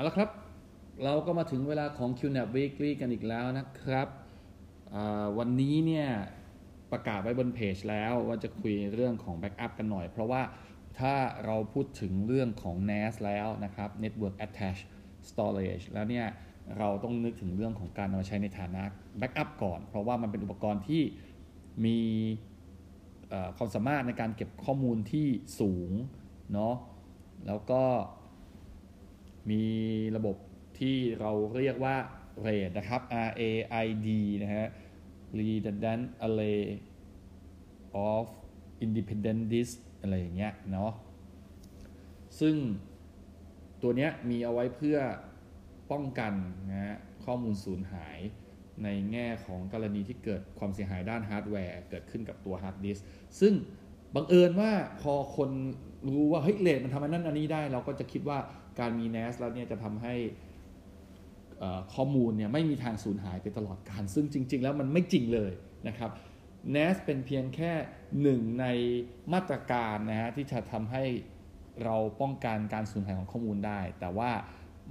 เอาละครับ เราก็มาถึงเวลาของ QNAP Weekly กันอีกแล้วนะครับ วันนี้เนี่ยประกาศไว้บนเพจแล้วว่าจะคุยเรื่องของแบ็กอัพกันหน่อย เพราะว่าถ้าเราพูดถึงเรื่องของ NAS แล้วนะครับ Network Attached Storage แล้วเนี่ยเราต้องนึกถึงเรื่องของการเอาใช้ในฐานะแบ็กอัพก่อน เพราะว่ามันเป็นอุปกรณ์ที่มีความสามารถในการเก็บข้อมูลที่สูงเนาะแล้วก็ มีระบบที่เราเรียกว่า RAID นะครับ R A I D นะฮะ Redundant Array of Independent Disk อะไรอย่างเงี้ยเนาะซึ่งตัวเนี้ยมีเอาไว้เพื่อป้องกันนะฮะข้อมูลสูญหายในแง่ของกรณีที่เกิดความเสียหายด้านฮาร์ดแวร์เกิดขึ้นกับตัวฮาร์ดดิสก์ซึ่งบังเอิญว่าพอคน รู้ว่าเฮ้ยเลดมันทำอันนั้นอันนี้ได้ เราก็จะคิดว่าการมี NAS แล้วเนี่ยจะทำให้ข้อมูลเนี่ยไม่มีทางสูญหายไปตลอดการ ซึ่งจริง ๆ แล้วมันไม่จริงเลยนะครับ NAS เป็นเพียงแค่หนึ่งในมาตรการนะฮะที่จะทำให้เราป้องกันการสูญหายของข้อมูลได้ แต่ว่า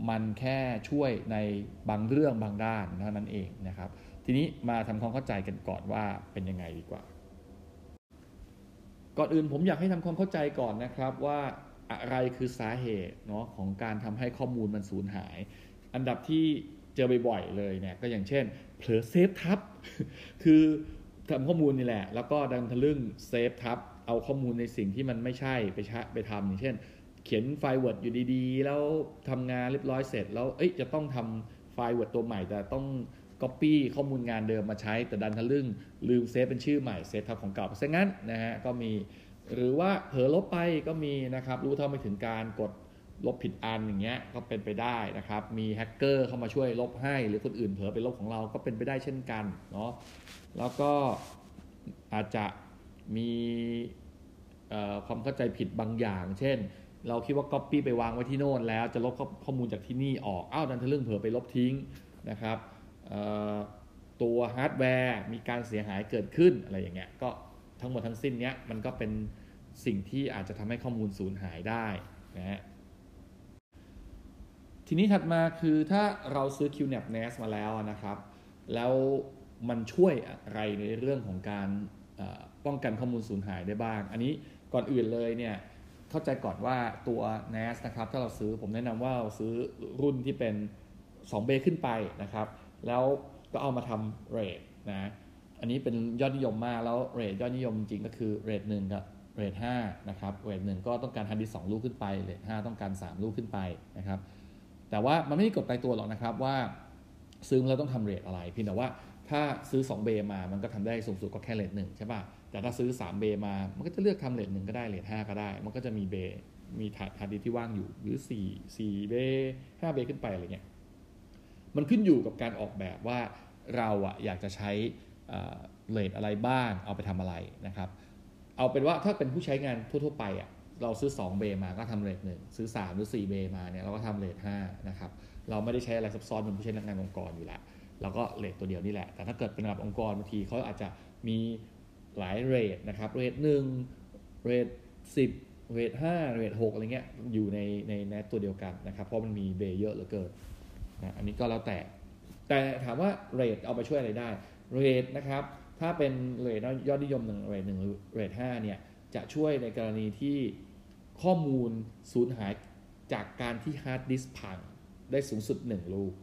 มันแค่ช่วยในบางเรื่องบางด้านเท่านั้นเองนะครับ ทีนี้มาทำความเข้าใจกันก่อนว่าเป็นยังไงดีกว่า ก่อนอื่นผมอยากให้ทำความเข้าใจก่อนนะครับว่าอะไรคือสาเหตุเนาะของการทำให้ข้อมูลมันสูญหาย อันดับที่เจอบ่อยๆเลยเนี่ยก็อย่างเช่นเผลอเซฟทับคือทำข้อมูลนี่แหละ แล้วก็ดันทะลึ่งเซฟทับเอาข้อมูลในสิ่งที่มันไม่ใช่ไปชะไปทำอย่างเช่น เขียนไฟล์ Word อยู่ดีๆ แล้วทำงานเรียบร้อยเสร็จ แล้วเอ้ยจะต้องทำไฟล์ Word ตัวใหม่แต่ต้อง Copy ข้อมูลงานเดิมมาใช้แต่ดันทะลึ่งลืมเซฟเป็นชื่อใหม่เซฟทับของเก่าซะงั้นนะฮะก็มีหรือว่าเผลอลบไปก็มีนะครับรู้เท่าไม่ถึงการกดลบผิดอันอย่างเงี้ยก็เป็นไปได้นะครับ มีแฮกเกอร์เข้ามาช่วยลบให้ หรือคนอื่นเผลอไปลบของเราก็เป็นไปได้เช่นกันเนาะแล้วก็อาจจะมีความเข้าใจผิดบางอย่าง เช่น เราคิดว่า Copy ไปวางไว้ที่โน่นแล้วจะลบข้อมูลจากที่นี่ออกอ้าวดันทะลึ่งเผลอไปลบทิ้งนะครับ ตัวฮาร์ดแวร์มีการเสียหายเกิดขึ้นอะไรอย่างเงี้ยก็ทั้งหมดทั้งสิ้นเนี้ยมันก็เป็นสิ่งที่อาจจะทำให้ข้อมูลสูญหายได้นะฮะทีนี้ถัดมาคือถ้าเราซื้อ QNAP NAS มาแล้วนะครับ แล้วมันช่วยอะไรในเรื่องของการป้องกันข้อมูลสูญหายได้บ้าง อันนี้ก่อนอื่นเลยเนี่ยเข้าใจก่อนว่าตัว NAS นะครับ ถ้าเราซื้อผมแนะนำว่าเราซื้อรุ่นที่เป็น 2 bay ขึ้นไปนะครับ แล้วก็เอามาทำ RAID นะอันนี้เป็นยอดนิยมมากแล้ว RAID ยอดนิยมจริงก็คือ RAID หนึ่งกับ RAID ห้านะครับ RAID หนึ่งก็ต้องการฮาร์ดดิสก์สองลูกขึ้นไป RAID ห้าต้องการ 3 ลูกขึ้นไปนะครับแต่ว่ามันไม่ได้กฎตายตัวหรอกนะครับว่าซื้อแล้วต้องทำ RAID อะไรเพียงแต่ว่าถ้าซื้อ2 bay มา มันก็ทำได้สูงสุดก็แค่ RAID หนึ่งใช่ป่ะ แต่ถ้าซื้อ3 bay มา มันก็จะเลือกทำ RAID หนึ่งก็ได้ RAID ห้าก็ได้ มันก็จะมี bay มีถาดฮาร์ดดิสก์ที่ว่างอยู่ หรือ4 4 bay 5 bay ขึ้นไปอะไรเงี้ย มันขึ้นอยู่กับการออกแบบว่าเราอะอยากจะใช้ RAID อะไรบ้าง เอาไปทำอะไรนะครับ เอาเป็นว่าถ้าเป็นผู้ใช้งานทั่วๆไปอะเราซื้อ2 bay มาก็ทำ RAID หนึ่งซื้อ 3 หรือ4 bay มาเนี่ยเราก็ทำ RAID ห้านะครับ เราไม่ได้ใช้อะไรซับซ้อนเป็นผู้ใช้งานองค์กรอยู่แล้วเราก็ RAID ตัวเดียวนี่แหละ แต่ถ้าเกิดเป็นระดับองค์กรบางทีเขาอาจจะมีหลาย RAID นะครับ RAID หนึ่ง RAID สิบ RAID ห้า RAID หกอะไรเงี้ยอยู่ในใน NAS ตัวเดียวกันนะครับ เพราะมันมี bay เยอะเหลือเกิน นะอันนี้ก็แล้วแต่ แต่ถามว่า RAID เอาไปช่วยอะไรได้ RAID นะครับถ้าเป็น RAID ยอดนิยมหนึ่ง RAID หนึ่ง RAID ห้าเนี่ยจะช่วยในกรณีที่ข้อมูลสูญหายจากการที่ฮาร์ดดิสก์พังได้สูงสุด 1 ลูก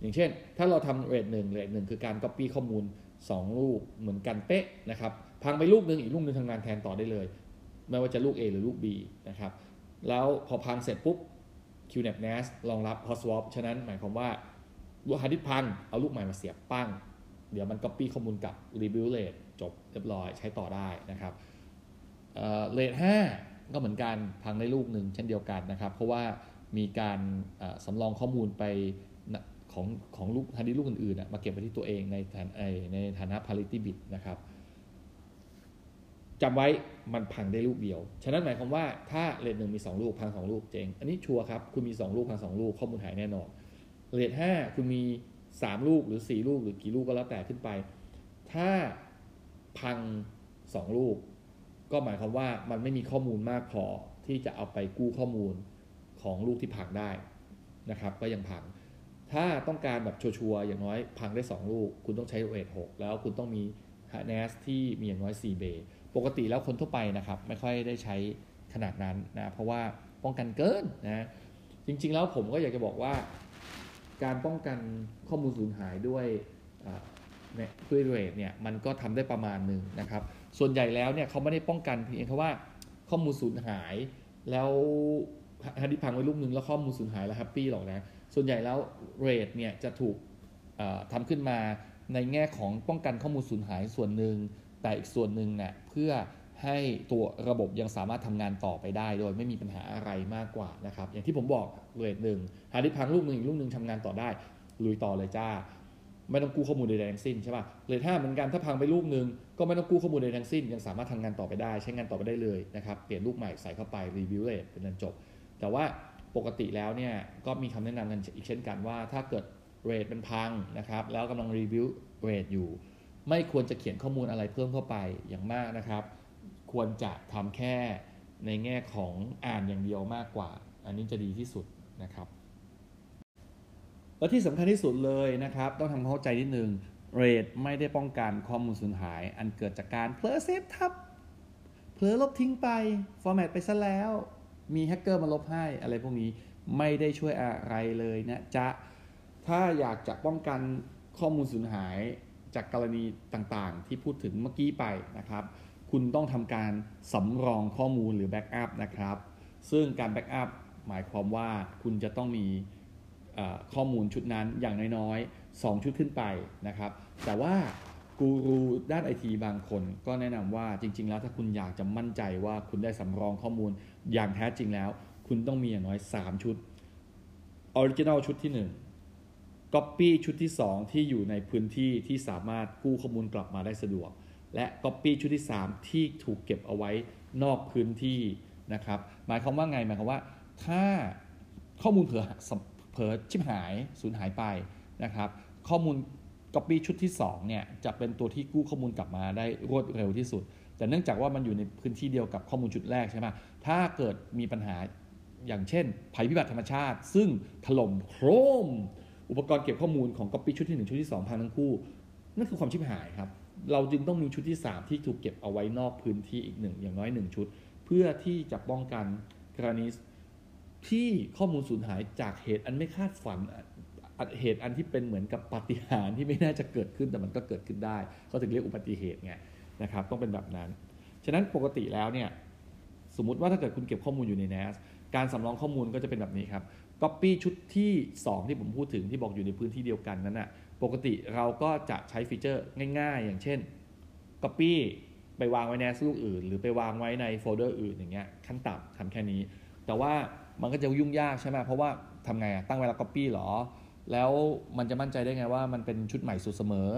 อย่างเช่น ถ้าเราทำ RAID หนึ่ง RAID หนึ่งคือการ Copy ข้อมูล 2 ลูกเหมือนกันเป๊ะนะครับพังไปลูกหนึ่งอีกลูกหนึ่งทำงานแทนต่อได้เลย ไม่ว่าจะลูก A หรือลูก B นะครับแล้วพอพังเสร็จปุ๊บ QNAP NAS รองรับ hot swap ฉะนั้นหมายความว่าลูกฮาร์ดดิสก์พังเอาลูกใหม่มาเสียบปั้ง เดี๋ยวมัน Copy ข้อมูลกับ Rebuild RAID จบเรียบร้อยใช้ต่อได้นะครับเรทห้าก็เหมือนกันพังได้ลูกหนึ่งเช่นเดียวกันนะครับ เพราะว่ามีการสำรองข้อมูลไปของของลูกฮันดี้ลูกอื่นๆมาเก็บไว้ที่ตัวเองในฐานในฐานะ parity bit นะครับ จำไว้มันพังได้ลูกเดียว ฉะนั้นหมายความว่าถ้าเรทหนึ่งมี 2 ลูกพัง 2 ลูกเจ๊งอันนี้ชัวร์ครับ คุณมี 2 ลูกพัง 2 ลูกข้อมูลหายแน่นอนเรทห้าคุณมีสามลูกหรือสี่ลูกหรือกี่ลูกก็แล้วแต่ขึ้นไป ถ้าพังสองลูก ก็หมายความว่ามันไม่มีข้อมูลมากพอที่จะเอาไปกู้ข้อมูลของลูกที่พังได้นะครับก็ยังพัง ถ้าต้องการแบบชัวร์ๆอย่างน้อยพังได้ 2 ลูก คุณต้องใช้เรท6แล้วคุณต้องมี NAS ที่มีอย่างน้อย4เบย์ ปกติแล้วคนทั่วไปนะครับ ไม่ค่อยได้ใช้ขนาดนั้นนะเพราะว่าป้องกันเกินนะจริงๆแล้วผมก็อยากจะบอกว่า การป้องกันข้อมูลสูญหายด้วยด้วย RAID เนี่ยมันก็ทำได้ประมาณหนึ่งนะครับ ส่วนใหญ่แล้วเนี่ยเขาไม่ได้ป้องกันเพียงแค่ว่าข้อมูลสูญหาย แล้วฮาร์ดดิสก์พังไว้ลูกนึงแล้วข้อมูลสูญหายแล้วแฮปปี้หรอกนะส่วนใหญ่แล้ว RAID เนี่ยจะถูกทำขึ้นมาในแง่ของป้องกันข้อมูลสูญหายส่วนหนึ่ง แต่อีกส่วนหนึ่งเนี่ยเพื่อให้ตัวระบบยังสามารถทำงานต่อไปได้ โดยไม่มีปัญหาอะไรมากกว่านะครับ อย่างที่ผมบอกRAID หนึ่งฮาร์ดดิสก์พังลูกหนึ่งอีกลูกหนึ่งทำงานต่อได้ลุยต่อเลยจ้า ไม่ต้องกู้ข้อมูลใดๆทั้งสิ้นใช่ป่ะ RAID ห้าเหมือนกันถ้าพังไปลูกหนึ่งก็ไม่ต้องกู้ข้อมูลใดทั้งสิ้น ยังสามารถทำงานต่อไปได้ ใช้งานต่อไปได้เลยนะครับเปลี่ยนลูกใหม่ใส่เข้าไป Rebuild RAID เป็นอันจบ แต่ว่าปกติแล้วเนี่ยก็มีคำแนะนำกันอีกเช่นกันว่า ถ้าเกิด RAID เป็นพังนะครับแล้วกำลังรีวิวเรทอยู่ ไม่ควรจะเขียนข้อมูลอะไรเพิ่มเข้าไปอย่างมากนะครับ ควรจะทำแค่ในแง่ของอ่านอย่างเดียวมากกว่า อันนี้จะดีที่สุดนะครับ และที่สำคัญที่สุดเลยนะครับ ต้องทำเข้าใจนิดนึง RAID ไม่ได้ป้องกันข้อมูลสูญหาย อันเกิดจากการเผลอเซฟทับเผลอลบทิ้งไป ฟอร์แมตไปซะแล้ว มีแฮกเกอร์มาลบให้อะไรพวกนี้ไม่ได้ช่วยอะไรเลยนะจ๊ะถ้าอยากจะป้องกันข้อมูลสูญหาย จากกรณีต่างๆ ที่พูดถึงเมื่อกี้ไปนะครับ คุณต้องทำการสำรองข้อมูลหรือ Backup นะครับ ซึ่งการ Backup หมายความว่าคุณจะต้องมีข้อมูลชุดนั้นอย่างน้อยๆ 2 ชุดขึ้นไปนะครับ แต่ว่ากูรูด้านไอทีบางคนก็แนะนำว่าจริง ๆ แล้วถ้าคุณอยากจะมั่นใจว่าคุณได้สำรองข้อมูลอย่างแท้จริงแล้ว คุณต้องมีอย่างน้อย 3 ชุด Original ชุดที่ 1 Copy ชุดที่ 2 ที่อยู่ในพื้นที่ที่สามารถกู้ข้อมูลกลับมาได้สะดวก และ Copy ชุดที่ 3 ที่ถูกเก็บเอาไว้นอกพื้นที่นะครับ หมายความว่าไงหมายความว่าถ้าข้อมูลเผื่อเผลอชิบหายสูญหายไปนะครับ ข้อมูล Copy ชุดที่2เนี่ยจะเป็นตัวที่กู้ข้อมูลกลับมาได้รวดเร็วที่สุด แต่เนื่องจากว่ามันอยู่ในพื้นที่เดียวกับข้อมูลชุดแรกใช่ไหมถ้าเกิดมีปัญหาอย่างเช่น ภัยพิบัติธรรมชาติ ซึ่งถล่มโครม อุปกรณ์เก็บข้อมูลของ Copy ชุดที่ 1 ชุดที่ 2 พังทั้งคู่ นั่นคือความชิบหายครับ เราจึงต้องมีชุดที่ 3 ที่ถูกเก็บเอาไว้นอกพื้นที่อีกหนึ่งอย่างน้อย 1 ชุด เพื่อที่จะป้องกันกรณีที่ข้อมูลสูญหายจากเหตุอันไม่คาดฝันเหตุอันที่เป็นเหมือนกับปาฏิหาริย์ที่ไม่น่าจะเกิดขึ้นแต่มันก็เกิดขึ้นได้เขาถึงเรียกอุบัติเหตุไงนะครับต้องเป็นแบบนั้น ฉะนั้นปกติแล้วเนี่ยสมมุติว่าถ้าเกิดคุณเก็บข้อมูลอยู่ใน NAS การสำรองข้อมูลก็จะเป็นแบบนี้ครับ Copy ชุดที่ 2 ที่ผมพูดถึงที่บอกอยู่ในพื้นที่เดียวกันนั้นนะ่ะปกติเราก็จะใช้ฟีเจอร์ง่าย ๆ อย่างเช่น Copy ไปวางไว้ในลูกอื่น หรือไปวางไว้ในโฟลเดอร์อื่นอย่างเงี้ยขั้นต่ำทำแค่นี้ แต่ว่ามันก็จะยุ่งยากใช่ไหมเพราะว่าทำไงอะตั้งเวลา Copy หรอ แล้วมันจะมั่นใจได้ไงว่ามันเป็นชุดใหม่สุดเสมอ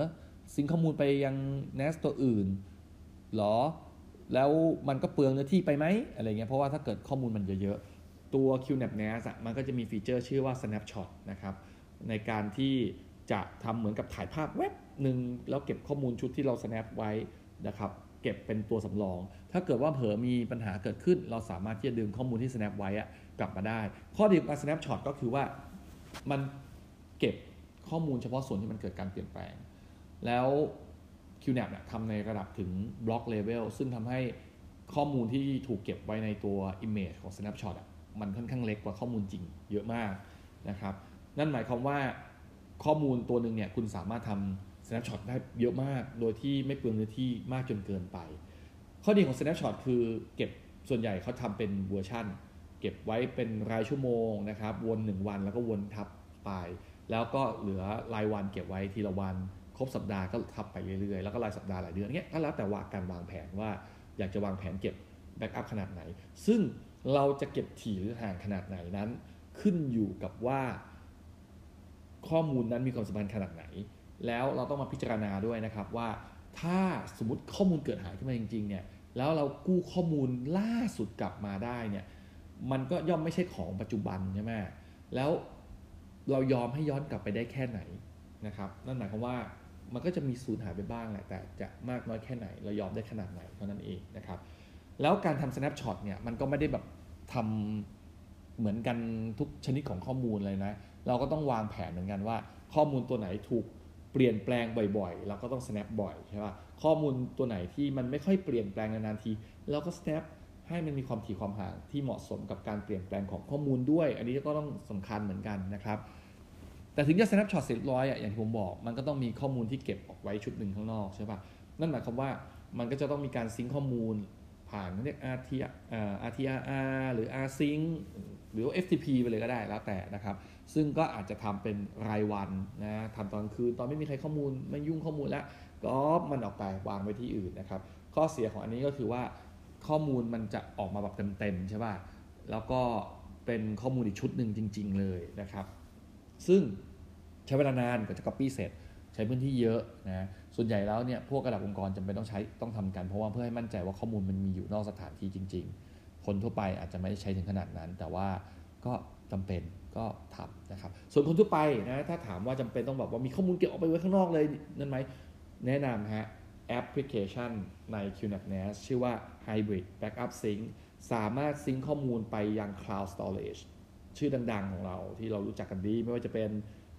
Sync ข้อมูลไปยัง NAS ตัวอื่นหรอ แล้วมันก็เปลืองเนื้อที่ไปไหมอะไรเงี้ยเพราะว่าถ้าเกิดข้อมูลมันเยอะๆ ตัว QNAP NAS มันก็จะมีฟีเจอร์ชื่อว่า snapshot นะครับในการที่จะทำเหมือนกับถ่ายภาพเว็บหนึ่งแล้วเก็บข้อมูลชุดที่เรา snap ไว้นะครับเก็บเป็นตัวสำรอง ถ้าเกิดว่าเผลอมีปัญหาเกิดขึ้น เราสามารถที่จะดึงข้อมูลที่ snap ไว้กลับมาได้ ข้อดีของการ snapshot ก็คือว่ามันเก็บข้อมูลเฉพาะส่วนที่มันเกิดการเปลี่ยนแปลง แล้ว QNAP เนี่ยทำในระดับถึงบล็อกเลเวลซึ่งทำให้ข้อมูลที่ถูกเก็บไว้ในตัว Image ของ Snapshot อะ มันค่อนข้างเล็กกว่าข้อมูลจริงเยอะมากนะครับ นั่นหมายความว่าข้อมูลตัวหนึ่งเนี่ยคุณสามารถทำ Snapshot ได้เยอะมาก โดยที่ไม่เปลืองเนื้อที่มากจนเกินไป ข้อดีของ Snapshot คือเก็บส่วนใหญ่เขาทำเป็นเวอร์ชั่น เก็บไว้เป็นรายชั่วโมงนะครับวน 1 วันแล้วก็วนทับไป แล้วก็เหลือรายวันเก็บไว้ทีละวัน ครบสัปดาห์ก็ทับไปเรื่อยๆ แล้วก็รายสัปดาห์หลายเดือนเงี้ยก็แล้วแต่ว่าการวางแผนว่าอยากจะวางแผนเก็บแบ็กอัพขนาดไหน ซึ่ง เราจะเก็บถี่หรือห่างขนาดไหนนั้น ขึ้นอยู่กับว่าข้อมูลนั้นมีความสำคัญขนาดไหน แล้วเราต้องมาพิจารณาด้วยนะครับว่าถ้าสมมติข้อมูลเกิดหายขึ้นมาจริงๆเนี่ยแล้วเรากู้ข้อมูลล่าสุดกลับมาได้เนี่ยมันก็ย่อมไม่ใช่ของปัจจุบันใช่ไหมแล้วเรายอมให้ย้อนกลับไปได้แค่ไหนนะครับนั่นหมายความว่ามันก็จะมีสูญหายไปบ้างแหละแต่จะมากน้อยแค่ไหน เรายอมได้ขนาดไหนเท่านั้นเองนะครับ แล้วการทำ snapshot เนี่ยมันก็ไม่ได้แบบทำเหมือนกันทุกชนิดของข้อมูลเลยนะ เราก็ต้องวางแผนเหมือนกันว่า ข้อมูลตัวไหนถูกเปลี่ยนแปลงบ่อยๆ เราก็ต้อง snap บ่อยใช่ป่ะข้อมูลตัวไหนที่มันไม่ค่อยเปลี่ยนแปลงนานๆทีเราก็ snap ให้มันมีความถี่ความห่างที่เหมาะสมกับการเปลี่ยนแปลงของข้อมูลด้วย อันนี้ก็ต้องสำคัญเหมือนกันนะครับ แต่ถึงจะ snapshot เสร็จร้อยอะอย่างที่ผมบอก มันก็ต้องมีข้อมูลที่เก็บออกไว้ชุดหนึ่งข้างนอกใช่ป่ะนั่นหมายความว่ามันก็จะต้องมีการซิงข้อมูล ผ่านเรียก RT RTRR หรือ rsync หรือว่า FTP ไปเลยก็ได้แล้วแต่นะครับ ซึ่งก็อาจจะทำเป็นรายวันนะทำตอนคืน ตอนไม่มีใครข้อมูลไม่ยุ่งข้อมูลแล้วก็มันออกไปวางไว้ที่อื่นนะครับ ข้อเสียของอันนี้ก็คือว่าข้อมูลมันจะออกมาแบบเต็มๆใช่ป่ะ แล้วก็เป็นข้อมูลอีกชุดหนึ่งจริง ๆ เลยนะครับ ซึ่งใช้เวลานานกว่าจะ copy เสร็จ ใช้พื้นที่เยอะนะ ส่วนใหญ่แล้วเนี่ยพวกระดับองค์กรจำเป็นต้องใช้ต้องทำกันเพราะว่าเพื่อให้มั่นใจว่าข้อมูลมันมีอยู่นอกสถานที่จริง ๆ คนทั่วไปอาจจะไม่ได้ใช้ถึงขนาดนั้น แต่ว่าก็จำเป็นก็ทำนะครับ ส่วนคนทั่วไปนะถ้าถามว่าจำเป็นต้องแบบว่ามีข้อมูลเก็บออกไปไว้ข้างนอกเลยนั่นไหมแนะนำฮะแอปพลิเคชันใน QNAP NAS ชื่อว่า Hybrid Backup Sync สามารถซิงข้อมูลไปยัง Cloud Storage ชื่อดังๆของเราที่เรารู้จักกันดี ไม่ว่าจะเป็น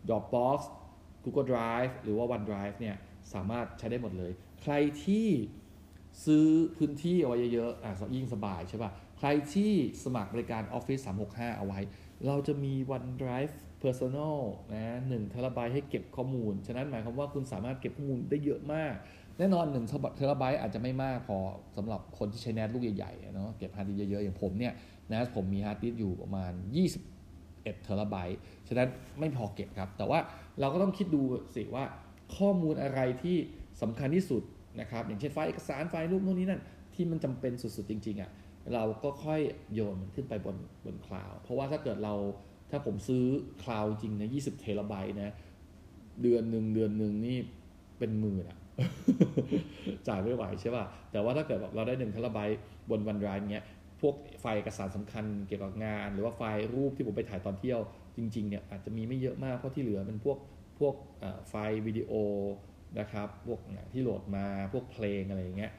Dropbox Google Drive หรือว่า OneDrive เนี่ย สามารถใช้ได้หมดเลย ใครที่ซื้อพื้นที่เอาไว้เยอะๆอะยิ่งสบายใช่ป่ะ ใครที่สมัครบริการ Office 365 เอาไว้ เราจะมี OneDrive Personal นะ1เทราไบต์ให้เก็บข้อมูล ฉะนั้นหมายความว่าคุณสามารถเก็บข้อมูลได้เยอะมาก แน่นอน1เทราไบต์อาจจะไม่มากพอสำหรับคนที่ใช้ NAS ลูกใหญ่ๆเนาะเก็บฮาร์ดดิสก์เยอะๆ อย่างผมเนี่ยนะผมมีฮาร์ดดิสก์อยู่ประมาณ21เทราไบต์ ฉะนั้นไม่พอเก็บครับ แต่ว่าเราก็ต้องคิดดูสิว่า ข้อมูลอะไรที่สำคัญที่สุดนะครับอย่างเช่นไฟล์เอกสารไฟล์รูปโน่นนี่นั่นที่มันจำเป็นสุดๆจริงๆอะ่ะเราก็ค่อยโยนมันขึ้นไปบนบน Cloud เพราะว่าถ้าเกิดเราถ้าผมซื้อ Cloud จริงนะ20เทราไบต์นะเดือนหนึ่งเดือนหนึ่งนี่เป็นหมื่นอะจ่ายไม่ไหวใช่ป่ะ แต่ว่าถ้าเกิดแบบเราได้หนึ่งเทราไบต์บนวันไรฟ์เงี้ยพวกไฟล์เอกสารสำคัญเกี่ยวกับงาน หรือว่าไฟล์รูปที่ผมไปถ่ายตอนเที่ยวจริงๆเนี่ยอาจจะมีไม่เยอะมากเพราะที่เหลือเป็นพวก พวกไฟล์วิดีโอนะครับพวกที่โหลดมาพวกเพลงอะไรอย่างเงี้ย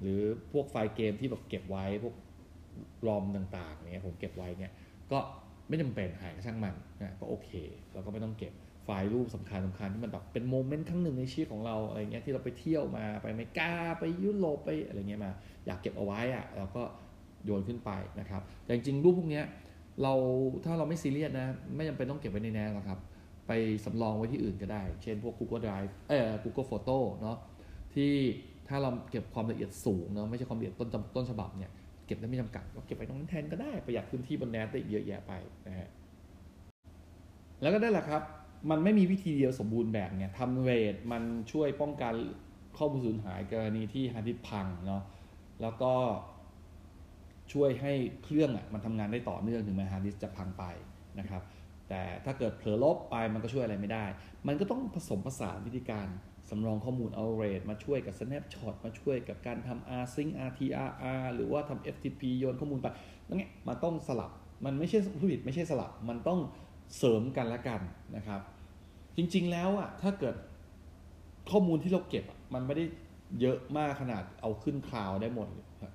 หรือพวกไฟล์เกมที่แบบเก็บไว้พวกรอมต่างๆเนี่ยผมเก็บไว้เนี่ยก็ไม่จำเป็นหายก็ช่างมันนะก็โอเคเราก็ไม่ต้องเก็บไฟล์รูปสำคัญสำคัญที่มันแบบเป็นโมเมนต์ครั้งหนึ่งในชีวิตของเราอะไรเงี้ยที่เราไปเที่ยวมาไปอเมริกาไปยุโรปไปอะไรเงี้ยมา อยากเก็บเอาไว้อะเราก็โยนขึ้นไปนะครับ แต่จริงๆรูปพวกเนี้ยเราถ้าเราไม่ซีเรียสนะไม่จำเป็นต้องเก็บไว้ในแนนหรอกครับ ไปสำรองไว้ที่อื่นก็ได้ เช่นพวก Google Drive เอ่อ Google Photo เนาะที่ถ้าเราเก็บความละเอียดสูงเนาะไม่ใช่ความละเอียดต้นต้นฉบับเนี่ยเก็บได้ไม่จำกัดก็เก็บไปตรงนั้นแทนก็ได้ประหยัดพื้นที่บน NAS ได้เยอะแยะไปนะฮะแล้วก็ได้แหละครับมันไม่มีวิธีเดียวสมบูรณ์แบบเนี่ยทำ RAID มันช่วยป้องกันข้อมูลสูญหายกรณีที่ฮาร์ดดิสก์พังเนาะแล้วก็ช่วยให้เครื่องอะมันทำงานได้ต่อเนื่องถึงแม้ฮาร์ดดิสก์จะพังไปนะครับ แต่ถ้าเกิดเผลอลบไปมันก็ช่วยอะไรไม่ได้ มันก็ต้องผสมผสานวิธีการสำรองข้อมูลเอาเรทมาช่วยกับ snapshot มาช่วยกับการทำ rsync rtrr หรือว่าทำ ftp โยนข้อมูลไปนั่นไงมันต้องสลับ มันไม่ใช่ผู้ผิดไม่ใช่สลับ มันต้องเสริมกันละกันนะครับ จริงๆแล้วอะถ้าเกิดข้อมูลที่เราเก็บมันไม่ได้เยอะมากขนาดเอาขึ้นคลาวได้หมด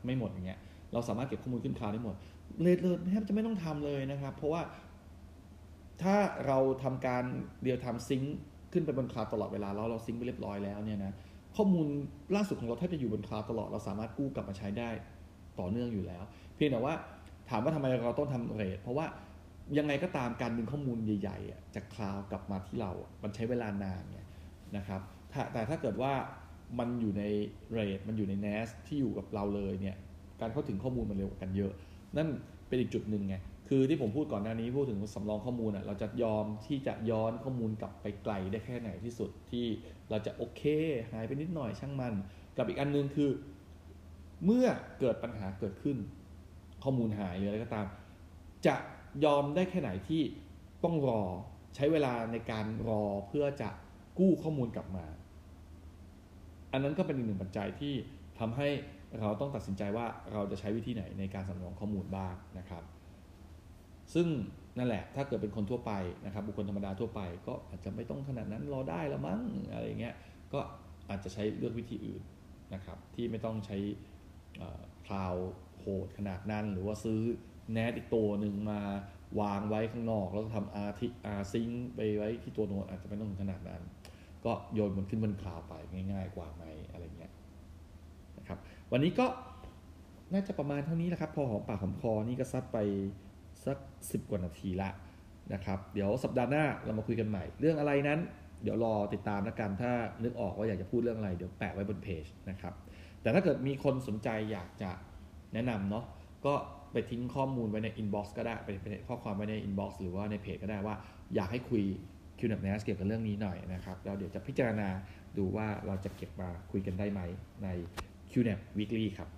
ไม่หมดอย่างเงี้ย เราสามารถเก็บข้อมูลขึ้นคลาวได้หมดเลยเลยแทบจะไม่ต้องทำเลยนะครับ เพราะว่า ถ้าเราทำการ real-time sync ขึ้นไปบน cloud ตลอดเวลาแล้วเรา sync ไปเรียบร้อยแล้วเนี่ยนะข้อมูลล่าสุดของเราแทบจะอยู่บน cloud ตลอดเราสามารถกู้กลับมาใช้ได้ต่อเนื่องอยู่แล้ว เพียงแต่ว่าถามว่าทำไมเราต้องทำ RAID เพราะว่ายังไงก็ตามการดึงข้อมูลใหญ่ๆจาก cloud กลับมาที่เรา มันใช้เวลานานไงนะครับแต่ถ้าเกิดว่ามันอยู่ใน RAID มันอยู่ใน NAS ที่อยู่กับเราเลยเนี่ยการเข้าถึงข้อมูลมันเร็วกันเยอะ นั่นเป็นอีกจุดหนึ่งไง คือที่ผมพูดก่อนหน้านี้พูดถึงสำรองข้อมูลอะเราจะยอมที่จะย้อนข้อมูลกลับไปไกลได้แค่ไหนที่สุดที่เราจะโอเค หายไปนิดหน่อยช่างมัน กับอีกอันนึงคือ เมื่อเกิดปัญหาเกิดขึ้น ข้อมูลหายหรืออะไรก็ตาม จะยอมได้แค่ไหนที่ต้องรอใช้เวลาในการรอเพื่อจะกู้ข้อมูลกลับมา อันนั้นก็เป็นอีกหนึ่งปัจจัยที่ทำให้เราต้องตัดสินใจว่าเราจะใช้วิธีไหนในการสำรองข้อมูลบ้างนะครับ ซึ่งนั่นแหละถ้าเกิดเป็นคนทั่วไปนะครับบุคคลธรรมดาทั่วไป ก็อาจจะไม่ต้องขนาดนั้นรอได้ล้วมั้งอะไรเงี้ยก็อาจจะใช้เลือกวิธีอื่นนะครับที่ไม่ต้องใช้คลาวโหดขนาดนั้นหรือว่าซื้อ NAS อีกตัวหนึ่งมาวางไว้ข้างนอกแล้วก็ทำ R ที่ R sync ไปไว้ที่ตัวโน้ตอาจจะไม่ต้องขนาดนั้น ก็โยนมันขึ้นบนคลาวไปง่ายๆกว่าไหมอะไรเงี้ยนะครับวันนี้ก็น่าจะประมาณเท่านี้แหละครับ พอหอมปากหอมคอนี่ก็ซัดไป สัก 10 กว่านาทีละนะครับ เดี๋ยวสัปดาห์หน้าเรามาคุยกันใหม่ เรื่องอะไรนั้น เดี๋ยวรอติดตามแล้วกันถ้านึกออกว่าอยากจะพูดเรื่องอะไร เดี๋ยวแปะไว้บนเพจนะครับ แต่ถ้าเกิดมีคนสนใจอยากจะแนะนำเนาะก็ไปทิ้งข้อมูลไว้ใน inbox ก็ได้ไปไปข้อความไว้ใน inbox หรือว่าในเพจก็ได้ว่าอยากให้คุย q n a p n a s เกี่ยวกับเรื่องนี้หน่อยนะครับแล้วเดี๋ยวจะพิจารณาดูว่าเราจะเก็บมาคุยกันได้ไหมใน q n a p Weekly ครับ